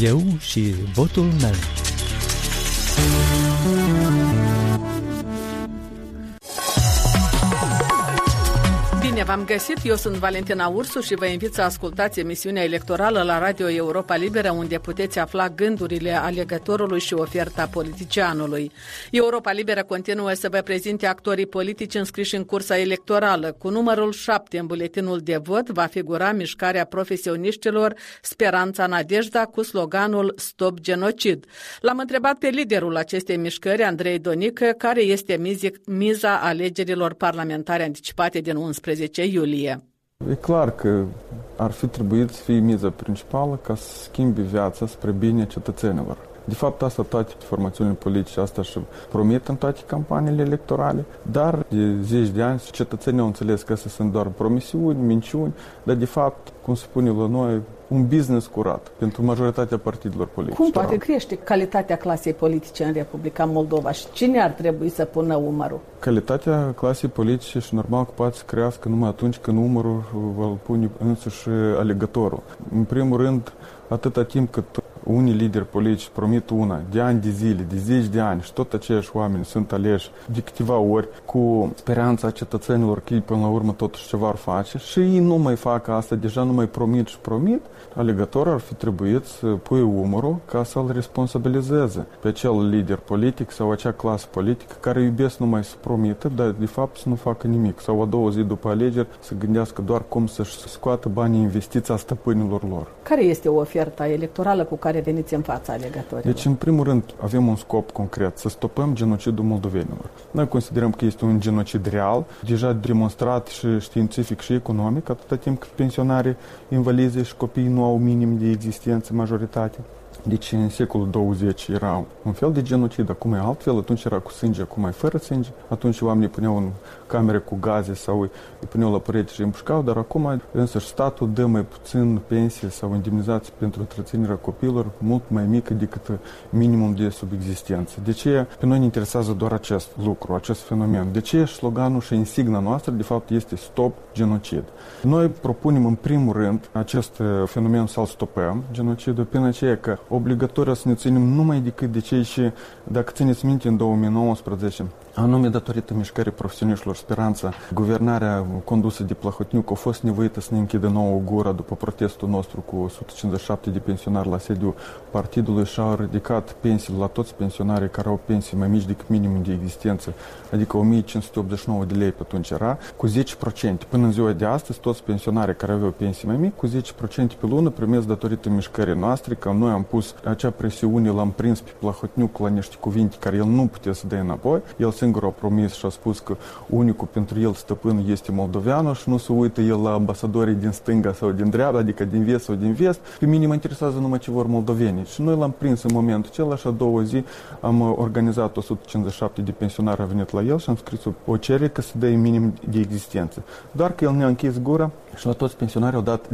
Eu și votul meu. Bine v-am găsit, eu sunt Valentina Ursu și vă invit să ascultați emisiunea electorală la Radio Europa Liberă, unde puteți afla gândurile alegătorului și oferta politicianului. Europa Liberă continuă să vă prezinte actorii politici înscriși în cursa electorală. Cu numărul 7 în buletinul de vot va figura mișcarea profesioniștilor Speranța Nadejda cu sloganul Stop Genocid. L-am întrebat pe liderul acestei mișcări, Andrei Donică, care este miza alegerilor parlamentare anticipate din 11 10 iulie. E clar că ar fi trebuit să fie miza principală ca să schimbi viața spre bine cetățenilor. De fapt, asta toate formațiunile politice, asta și promit în toate campaniile electorale, dar de zeci de ani cetățenii au înțeles că astea sunt doar promisiuni, minciuni, dar de fapt, cum se spune la noi, un business curat pentru majoritatea partidelor politice. Cum poate crește calitatea clasei politice în Republica Moldova și cine ar trebui să pună umărul? Calitatea clasei politice și normal că poate să crească numai atunci când umărul îl pune însuși alegătorul. În primul rând, atâta timp cât unii lideri politici promit una de ani de zile, de zeci de ani și tot aceiași oameni sunt aleși de câteva ori cu speranța cetățenilor că ei până la urmă totuși ceva ar face și ei nu mai fac asta, deja nu mai promit și promit, alegătorul ar fi trebuit să pui umărul ca să-l responsabilizeze pe acel lider politic sau acea clasă politică care iubesc numai să promită, dar de fapt să nu facă nimic. Sau a doua zi după alegeri să gândească doar cum să-și scoată banii investiți a stăpânilor lor. Care este oferta electorală cu care veniți în fața alegătorilor? Deci, în primul rând, avem un scop concret, să stopăm genocidul moldovenilor. Noi considerăm că este un genocid real, deja demonstrat și științific și economic, atâta timp cât pensionarii, invalizi și copiii nu au minim de existență majoritate. Deci în secolul 20 era un fel de genocid, acum e altfel, atunci era cu sânge, acum e fără sânge. Atunci oamenii puneau în camere cu gaze sau îi puneau la perete și îi împușcau, dar acum însă statul dă mai puțin pensie sau indemnizații pentru întreținerea copiilor mult mai mică decât minimum de subexistență. De ce pe noi ne interesează doar acest lucru, acest fenomen? De ce sloganul și insigna noastră de fapt este Stop Genocid? Noi propunem în primul rând acest fenomen să-l stopăm, genocidul, prin aceea că obligatoriu să ne ținem numai decât de cei și, dacă țineți minte, în 2019 Anume, datorită mișcării profesioniștilor Speranța, guvernarea condusă de Plahotniuc a fost nevoită să ne închidă nouă gura după protestul nostru cu 157 de pensionari la sediu partidului și au ridicat pensiile la toți pensionarii care au pensii mai mici decât minimum de existență, adică 1589 de lei pe atunci era, cu 10%. Până în ziua de astăzi, toți pensionarii care aveau pensii mai mici, cu 10% pe lună primesc datorită mișcării noastre, că noi am pus acea presiune, l-am prins pe Plahotniuc la niște cuvinte care el nu putea să dea înapoi, el se singur a promis și a spus că unicul pentru el stăpân este moldoveanul și nu se uită el la ambasadorii din stânga sau din dreapta, adică din vest sau din vest. Pe mine mă interesează numai ce vor moldovenii. Și noi l-am prins în momentul acela și a doua zi am organizat 157 de pensionari a venit la el și am scris o cerere că să dea minim de existență. Doar că el ne-a închis gura și la toți pensionarii au dat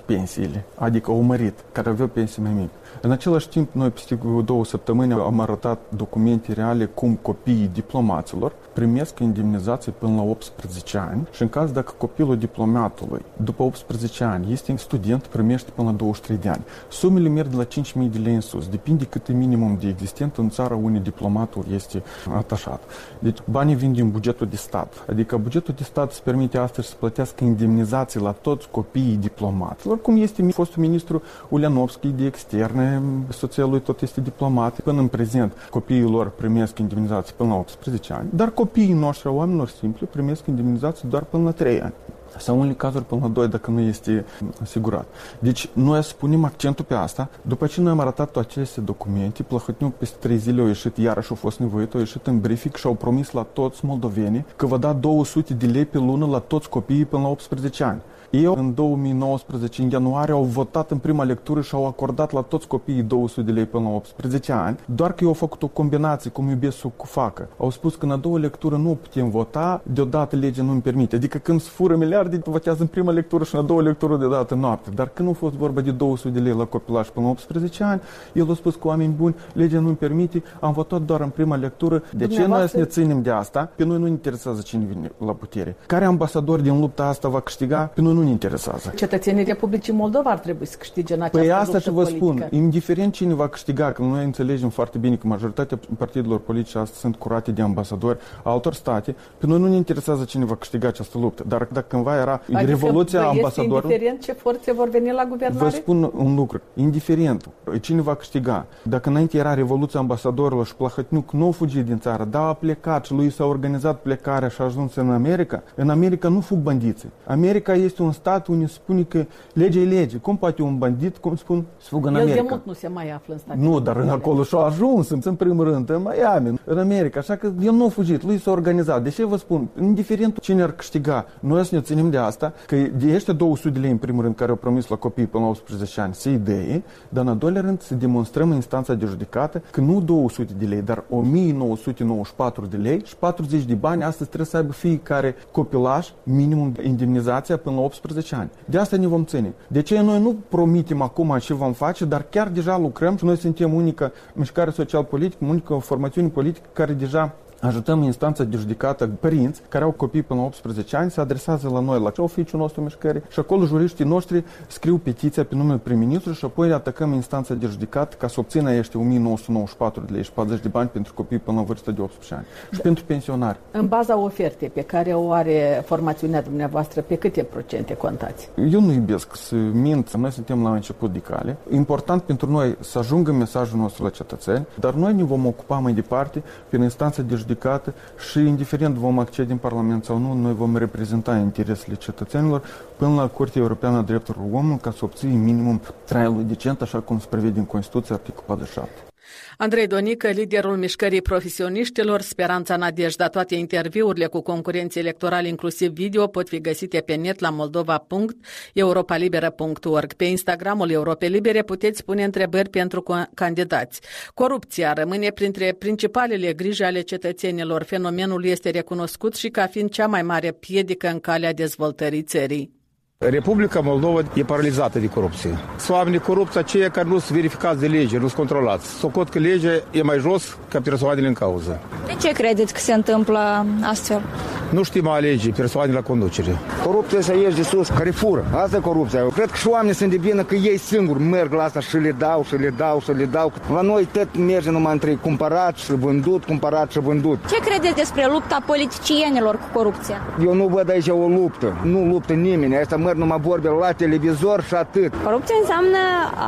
10% pensiile, adică au mărit, care aveau pensii mai mici. În același timp, noi peste două săptămâni am arătat documente reale cum copiii diplomaților primesc indemnizații până la 18 ani și în caz dacă copilul diplomatului după 18 ani este student, primește până la 23 de ani. Sumele merg de la 5.000 de lei în sus. Depinde cât e minimum de existent în țara unde diplomatul este atașat. Deci banii vin din bugetul de stat. Adică bugetul de stat îți permite astăzi să plătească indemnizații la toți copiii diplomaților, cum este fostul ministru Ulianovski de externe, soția lui tot este diplomat. Până în prezent copiii lor primesc indemnizații până la 18 ani, dar copiii noștri, oamenilor simpli, primesc indemnizații doar până la 3 ani sau unele cazuri până la 2 dacă nu este asigurat. Deci noi spunem accentul pe asta. După ce noi am arătat toate aceste documente, Plăhătniu peste 3 zile au ieșit, iarăși au fost nevoit, au ieșit în briefing și au promis la toți moldovenii că va da 200 de lei pe lună la toți copiii până la 18 ani. Eu, în 2019, în ianuarie, au votat în prima lectură și au acordat la toți copiii 200 de lei până la 18 ani, doar că eu au făcut o combinație, cum iubesc să cu facă. Au spus că în a doua lectură nu putem vota, deodată legea nu îmi permite. Adică când se fură miliarde, votează în prima lectură și în a doua lectură deodată noapte. Dar când nu a fost vorba de 200 de lei la copilaj până la 18 ani, el a spus că oameni buni, legea nu îmi permite, am votat doar în prima lectură. De ce noi să ne ținem de asta? Pe noi nu interesează cine vine la putere. Care ambasador din lupta asta va câștiga? Pe noi nu ne interesează. Cetățenii Republicii Moldova ar trebui să câștige în această Păi asta și vă politică. spun, indiferent cine va câștiga, că noi înțelegem foarte bine că majoritatea partidelor politice astăzi sunt curate de ambasadori a altor state, pe noi nu ne interesează cine va câștiga această luptă. Dar dacă cândva era Adică revoluția vă este ambasadorului... indiferent ce forțe vor veni la guvernare? Vă spun un lucru, indiferent cine va câștiga. Dacă înainte era Revoluția Ambasadorilor și Plahotniuc nu a fugit din țară, dar a plecat și lui s-a organizat plecarea și a ajuns în America, în America nu fug bandiții. America este un stat unde spune că legea e lege. Cum poate un bandit, cum spun, să fugă în El America? de mult nu se mai află în Statele Nu, dar în Unite. acolo și-a ajuns, în primul rând, în Miami, în America. Așa că el nu a fugit, lui s-a organizat. De ce vă spun? Indiferent cine ar câștiga, noi să ne ținem de asta, că de ăștia 200 de lei, în primul rând, care au promis la copii până la 18 ani, să idee, dar în al doilea rând să demonstrăm în instanța de judecată că nu 200 de lei, dar 1994 de lei și 40 de bani astăzi trebuie să aibă fiecare copilaș minimum indemnizația până la 18 ani. De asta ne vom ține. De ce noi nu promitem acum ce vom face, dar chiar deja lucrăm și noi suntem unica mișcare social-politică, unica formațiune politică care deja Ajutăm instanța de judecată părinți care au copii până la 18 ani, se adresează la noi, la oficiul nostru mișcării și acolo juriștii noștri scriu petiția pe numele prim-ministru și apoi atacăm instanța de judecată ca să obțină ești 1994 de lei și 40 de bani pentru copii până la vârstă de 18 ani. Și pentru pensionari. În baza ofertei pe care o are formațiunea dumneavoastră, pe câte procente contați? Eu nu iubesc să mint, noi suntem la început de cale. Important pentru noi să ajungă mesajul nostru la cetățeni, dar noi ne vom ocupa mai departe prin instanța de judecată și indiferent vom accede în Parlament sau nu, noi vom reprezenta interesele cetățenilor până la Curtea Europeană a Drepturilor Omului ca să obții minimum traiul decent, așa cum se prevede în Constituție, articolul 47. Andrei Donică, liderul mișcării profesioniștilor, Speranța Nadejda. Toate interviurile cu concurenții electorali, inclusiv video, pot fi găsite pe net la moldova.europalibera.org. Pe Instagramul Europe Libere puteți pune întrebări pentru candidați. Corupția rămâne printre principalele griji ale cetățenilor. Fenomenul este recunoscut și ca fiind cea mai mare piedică în calea dezvoltării țării. Republica Moldova e paralizată de corupție. Sunt oameni corupți aceia care nu sunt verificați de lege, nu sunt controlați. Socot că legea e mai jos ca persoanele în cauză. De ce credeți că se întâmplă astfel? Nu știm alege persoanele la conducere. Corupția să ieși de sus, care fură. Asta e corupția. Eu cred că și oamenii sunt de bine că ei singuri merg la asta și le dau, și le dau, și le dau. La noi tot merge numai între cumpărat și vândut, cumpărat și vândut. Ce credeți despre lupta politicienilor cu corupția? Eu nu văd aici o luptă. Nu luptă nimeni. Asta merg numai vorbe la televizor și atât. Corupția înseamnă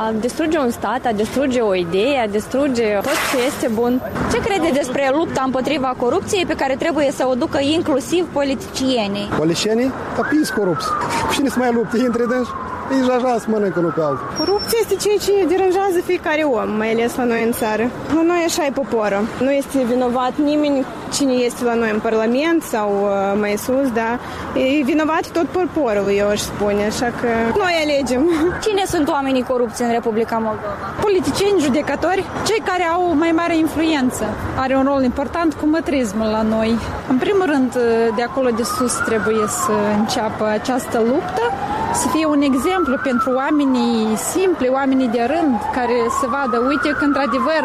a distruge un stat, a distruge o idee, a distruge tot ce este bun. Ce credeți despre lupta împotriva corupției pe care trebuie să o ducă inclusiv politicienii? Politicienii? Capii corupți. Cu cine să mai lupte? Între dânsi? Nici așa să mănâncă, nu cu altul. Corupția este ceea ce deranjează fiecare om, mai ales la noi în țară. La noi așa e poporul. Nu este vinovat nimeni cine este la noi în Parlament sau uh, mai sus, da. E vinovat tot poporul, eu aș spune, așa că noi alegem. Cine sunt oamenii corupți în Republica Moldova? Politicieni, judecători, cei care au mai mare influență. Are un rol important cu mătrismul la noi. În primul rând, de acolo de sus trebuie să înceapă această luptă, să fie un exemplu pentru oamenii simpli, oamenii de rând, care să vadă, uite că într-adevăr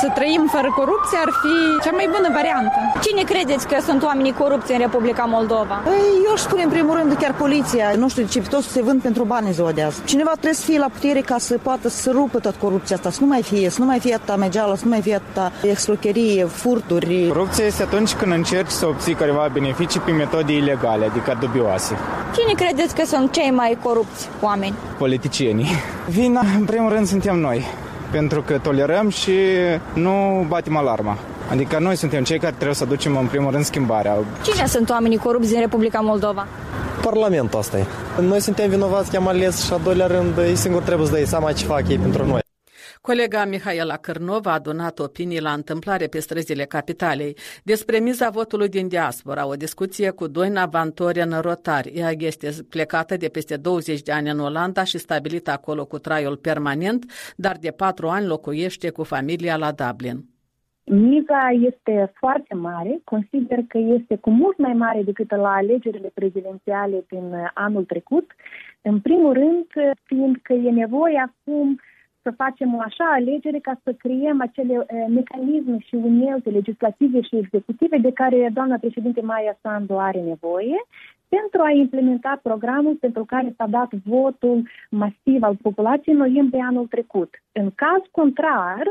să trăim fără corupție ar fi cea mai bună variantă. Cine credeți că sunt oamenii corupți în Republica Moldova? Eu aș spune în primul rând chiar poliția. Nu știu de ce, toți se vând pentru bani în ziua de azi. Cineva trebuie să fie la putere ca să poată să rupă tot corupția asta, să nu mai fie, să nu mai fie atâta megeală, să nu mai fie atâta excrocherie, furturi. Corupția este atunci când încerci să obții careva beneficii pe metode ilegale, adică dubioase. Cine credeți că sunt cei mai corupți oameni? Politicienii. Vina, în primul rând, suntem noi. Pentru că tolerăm și nu batem alarma. Adică noi suntem cei care trebuie să ducem în primul rând schimbarea. Cine sunt oamenii corupți din Republica Moldova? Parlamentul asta e. Noi suntem vinovați că am ales și a doilea rând ei singur trebuie să dai seama ce fac ei pentru noi. Colega Mihaela Cârnov a adunat opinii la întâmplare pe străzile capitalei despre miza votului din diaspora, o discuție cu Doina Vantorian Rotari. Ea este plecată de peste 20 de ani în Olanda și stabilită acolo cu traiul permanent, dar de patru ani locuiește cu familia la Dublin. Miza este foarte mare, consider că este cu mult mai mare decât la alegerile prezidențiale din anul trecut. În primul rând, fiindcă e nevoie acum să facem o așa alegere ca să creăm acele uh, mecanisme și unelte legislative și executive de care doamna președinte Maia Sandu are nevoie pentru a implementa programul pentru care s-a dat votul masiv al populației în noiembrie anul trecut. În caz contrar,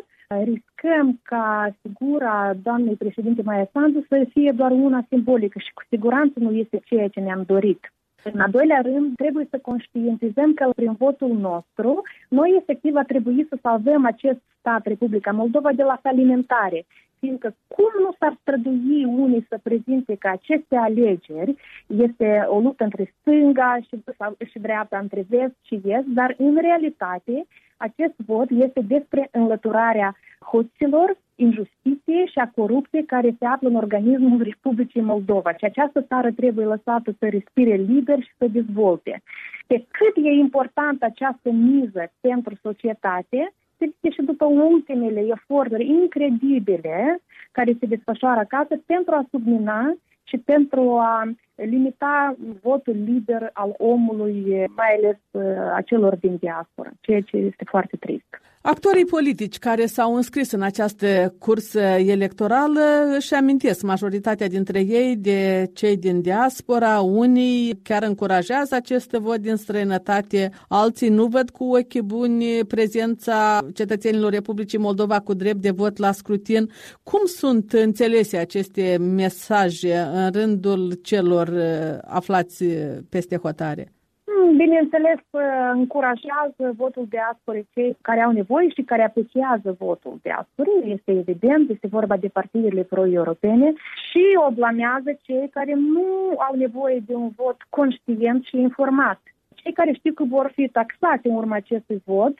riscăm ca figura doamnei președinte Maia Sandu să fie doar una simbolică și cu siguranță nu este ceea ce ne-am dorit. În al doilea rând, trebuie să conștientizăm că prin votul nostru, noi efectiv a trebuit să salvăm acest stat, Republica Moldova, de la falimentare fiindcă cum nu s-ar strădui unii să prezinte că aceste alegeri este o luptă între stânga și, sau, și dreapta, între vest și est, dar în realitate acest vot este despre înlăturarea hoților, injustiție și a corupției care se află în organismul Republicii Moldova. Și această țară trebuie lăsată să respire liber și să dezvolte. Pe cât e importantă această miză pentru societate, se și după ultimele eforturi incredibile care se desfășoară acasă pentru a submina și pentru a limita votul liber al omului, mai ales uh, a celor din diaspora, ceea ce este foarte trist. Actorii politici care s-au înscris în această cursă electorală își amintesc majoritatea dintre ei de cei din diaspora, unii chiar încurajează acest vot din străinătate, alții nu văd cu ochi buni prezența cetățenilor Republicii Moldova cu drept de vot la scrutin. Cum sunt înțelese aceste mesaje în rândul celor uh, aflați peste hotare? Bineînțeles, încurajează votul diasporei cei care au nevoie și care apreciază votul diasporei. Este evident, este vorba de partidele pro-europene și o blamează cei care nu au nevoie de un vot conștient și informat. Cei care știu că vor fi taxați în urma acestui vot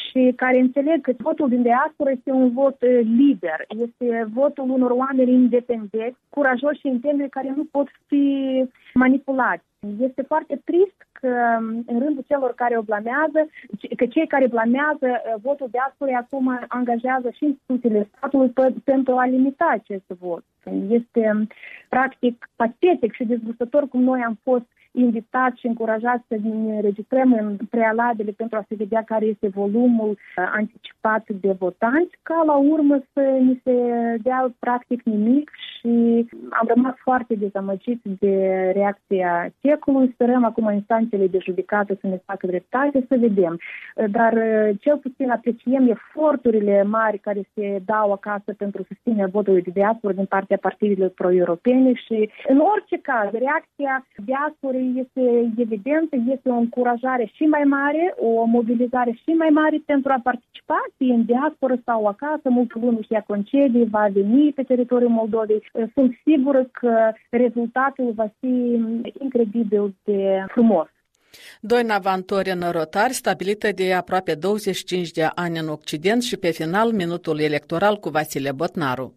și care înțeleg că votul din diaspora este un vot uh, liber, este votul unor oameni independenți, curajoși și intensi care nu pot fi manipulați. Este foarte trist că um, în rândul celor care o blamează, că cei care blamează uh, votul diasporei acum angajează și instituțiile statului pentru a limita acest vot. Este um, practic patetic și dezgustător cum noi am fost invitat și încurajat să ne registrăm în prealabile pentru a se vedea care este volumul uh, anticipat de votanți, ca la urmă să ni se dea practic nimic și am rămas foarte dezamăgiți de reacția secului. Sperăm acum instanțele de judecată să ne facă dreptate, să vedem. Uh, dar uh, cel puțin apreciem eforturile mari care se dau acasă pentru susținerea votului de diaspora din partea partidelor pro-europene și în orice caz, reacția diasporei este evidentă, este o încurajare și mai mare, o mobilizare și mai mare pentru a participa, fie în diasporă sau acasă, multă lume și ia concedii, va veni pe teritoriul Moldovei. Sunt sigură că rezultatul va fi incredibil de frumos. Doina în Rotari, stabilită de aproape 25 de ani în Occident și pe final minutul electoral cu Vasile Botnaru.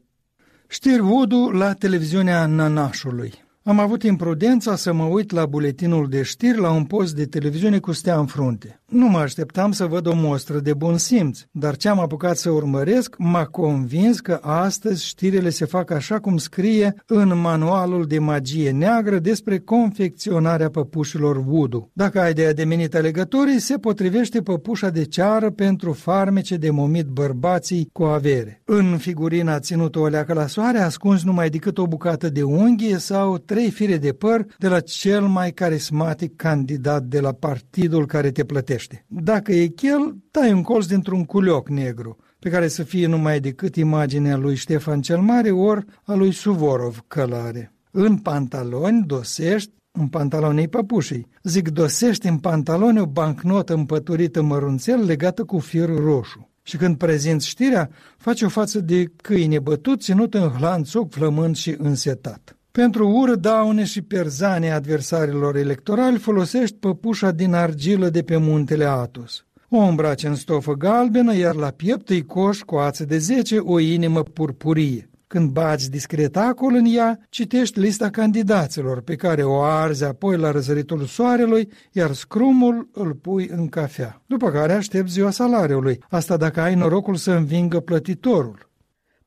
Știri Vodu la televiziunea Nanașului. Am avut imprudența să mă uit la buletinul de știri la un post de televiziune cu stea în frunte. Nu mă așteptam să văd o mostră de bun simț, dar ce am apucat să urmăresc m-a convins că astăzi știrile se fac așa cum scrie în manualul de magie neagră despre confecționarea păpușilor voodoo. Dacă ai de ademenit alegătorii, se potrivește păpușa de ceară pentru farmece de momit bărbații cu avere. În figurina ținută o leacă la soare, ascuns numai decât o bucată de unghie sau trei fire de păr de la cel mai carismatic candidat de la partidul care te plătește. Dacă e chel, tai un colț dintr-un culioc negru, pe care să fie numai decât imaginea lui Ștefan cel Mare ori a lui Suvorov călare. În pantaloni dosești în pantalonii păpușii. Zic, dosești în pantaloni o bancnotă împăturită mărunțel legată cu fir roșu. Și când prezinți știrea, faci o față de câine bătut, ținut în hlanțoc, flămând și însetat. Pentru ură, daune și perzane adversarilor electorali folosești păpușa din argilă de pe muntele Atos. O îmbraci în stofă galbenă, iar la piept îi coș cu ață de zece o inimă purpurie. Când bați discret acolo în ea, citești lista candidaților pe care o arzi apoi la răsăritul soarelui, iar scrumul îl pui în cafea. După care aștepți ziua salariului, asta dacă ai norocul să învingă plătitorul.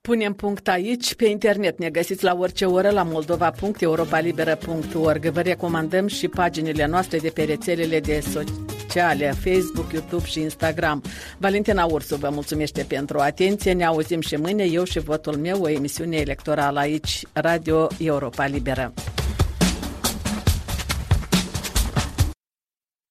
Punem punct aici. Pe internet ne găsiți la orice oră la moldova.europalibera.org. Vă recomandăm și paginile noastre de pe rețelele de societate sociale, Facebook, YouTube și Instagram. Valentina Ursu vă mulțumește pentru atenție. Ne auzim și mâine, eu și votul meu, o emisiune electorală aici, Radio Europa Liberă.